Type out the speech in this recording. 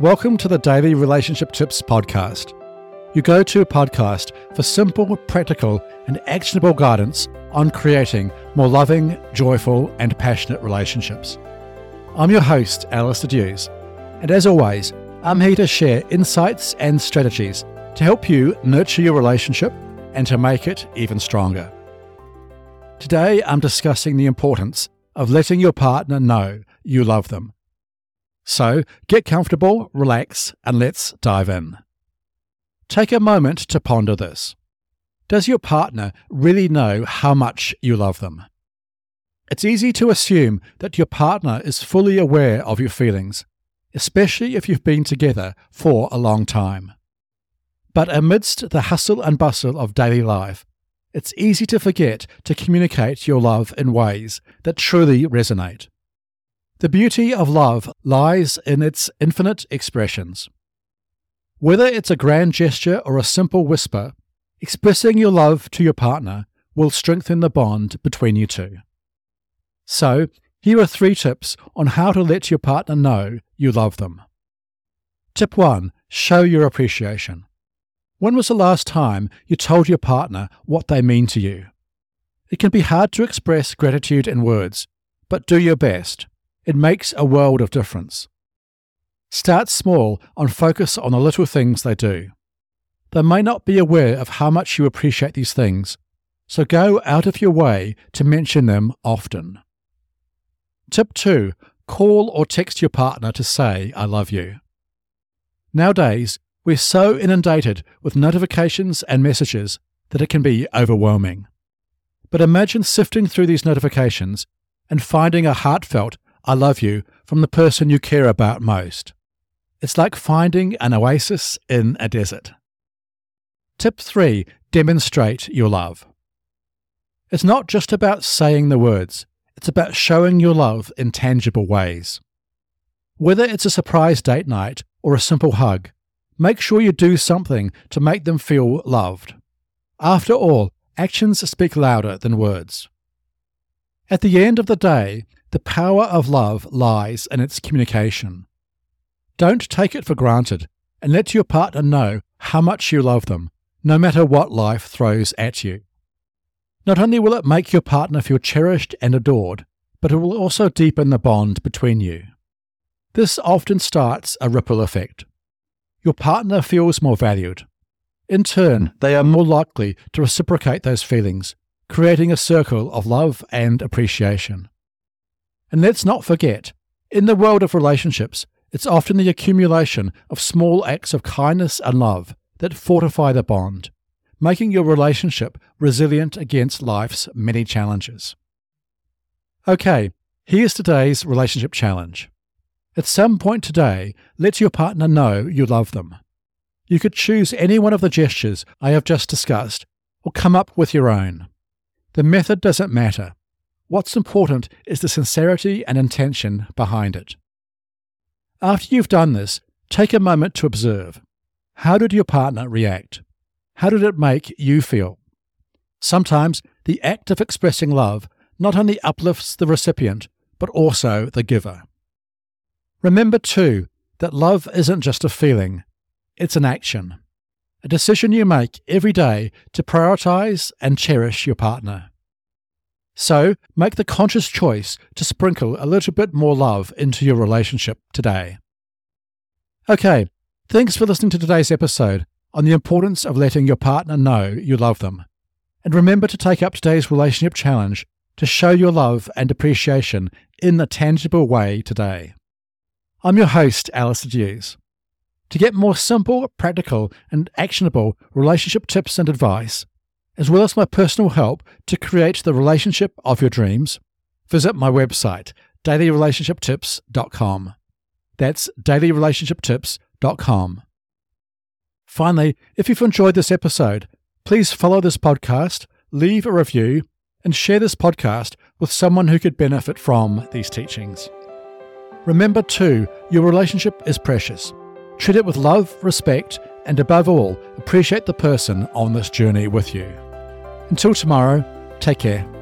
Welcome to the Daily Relationship Tips Podcast. You go to podcast for simple, practical, and actionable guidance on creating more loving, joyful, and passionate relationships. I'm your host, Alastair Duhs, and as always, I'm here to share insights and strategies to help you nurture your relationship and to make it even stronger. Today, I'm discussing the importance of letting your partner know you love them so get comfortable, relax, and let's dive in. Take a moment to ponder this. Does your partner really know how much you love them? It's easy to assume that your partner is fully aware of your feelings, especially if you've been together for a long time. But amidst the hustle and bustle of daily life, it's easy to forget to communicate your love in ways that truly resonate. The beauty of love lies in its infinite expressions. Whether it's a grand gesture or a simple whisper, expressing your love to your partner will strengthen the bond between you two. So, here are three tips on how to let your partner know you love them. Tip 1 Show your appreciation. When was the last time you told your partner what they mean to you? It can be hard to express gratitude in words, but do your best. It makes a world of difference. Start small and focus on the little things they do. They may not be aware of how much you appreciate these things, so go out of your way to mention them often. Tip 2 Call or text your partner to say, I love you. Nowadays, we're so inundated with notifications and messages that it can be overwhelming. But imagine sifting through these notifications and finding a heartfelt, I love you from the person you care about most. It's like finding an oasis in a desert. Tip 3 Demonstrate your love. It's not just about saying the words, it's about showing your love in tangible ways. Whether it's a surprise date night or a simple hug, make sure you do something to make them feel loved. After all, actions speak louder than words. At the end of the day, the power of love lies in its communication. Don't take it for granted and let your partner know how much you love them, no matter what life throws at you. Not only will it make your partner feel cherished and adored, but it will also deepen the bond between you. This often starts a ripple effect. Your partner feels more valued. In turn, they are more likely to reciprocate those feelings, creating a circle of love and appreciation. And let's not forget, in the world of relationships, it's often the accumulation of small acts of kindness and love that fortify the bond, making your relationship resilient against life's many challenges. Okay, here's today's relationship challenge. At some point today, let your partner know you love them. You could choose any one of the gestures I have just discussed or come up with your own. The method doesn't matter. What's important is the sincerity and intention behind it. After you've done this, take a moment to observe. How did your partner react? How did it make you feel? Sometimes the act of expressing love not only uplifts the recipient, but also the giver. Remember, too, that love isn't just a feeling, it's an action, a decision you make every day to prioritize and cherish your partner. So make the conscious choice to sprinkle a little bit more love into your relationship today. Okay, thanks for listening to today's episode on the importance of letting your partner know you love them. And remember to take up today's relationship challenge to show your love and appreciation in a tangible way today. I'm your host, Alastair Duhs. To get more simple, practical, and actionable relationship tips and advice, as well as my personal help to create the relationship of your dreams, visit my website, dailyrelationshiptips.com. That's dailyrelationshiptips.com. Finally, if you've enjoyed this episode, please follow this podcast, leave a review, and share this podcast with someone who could benefit from these teachings. Remember, too, your relationship is precious. Treat it with love, respect, and above all, appreciate the person on this journey with you. Until tomorrow, take care.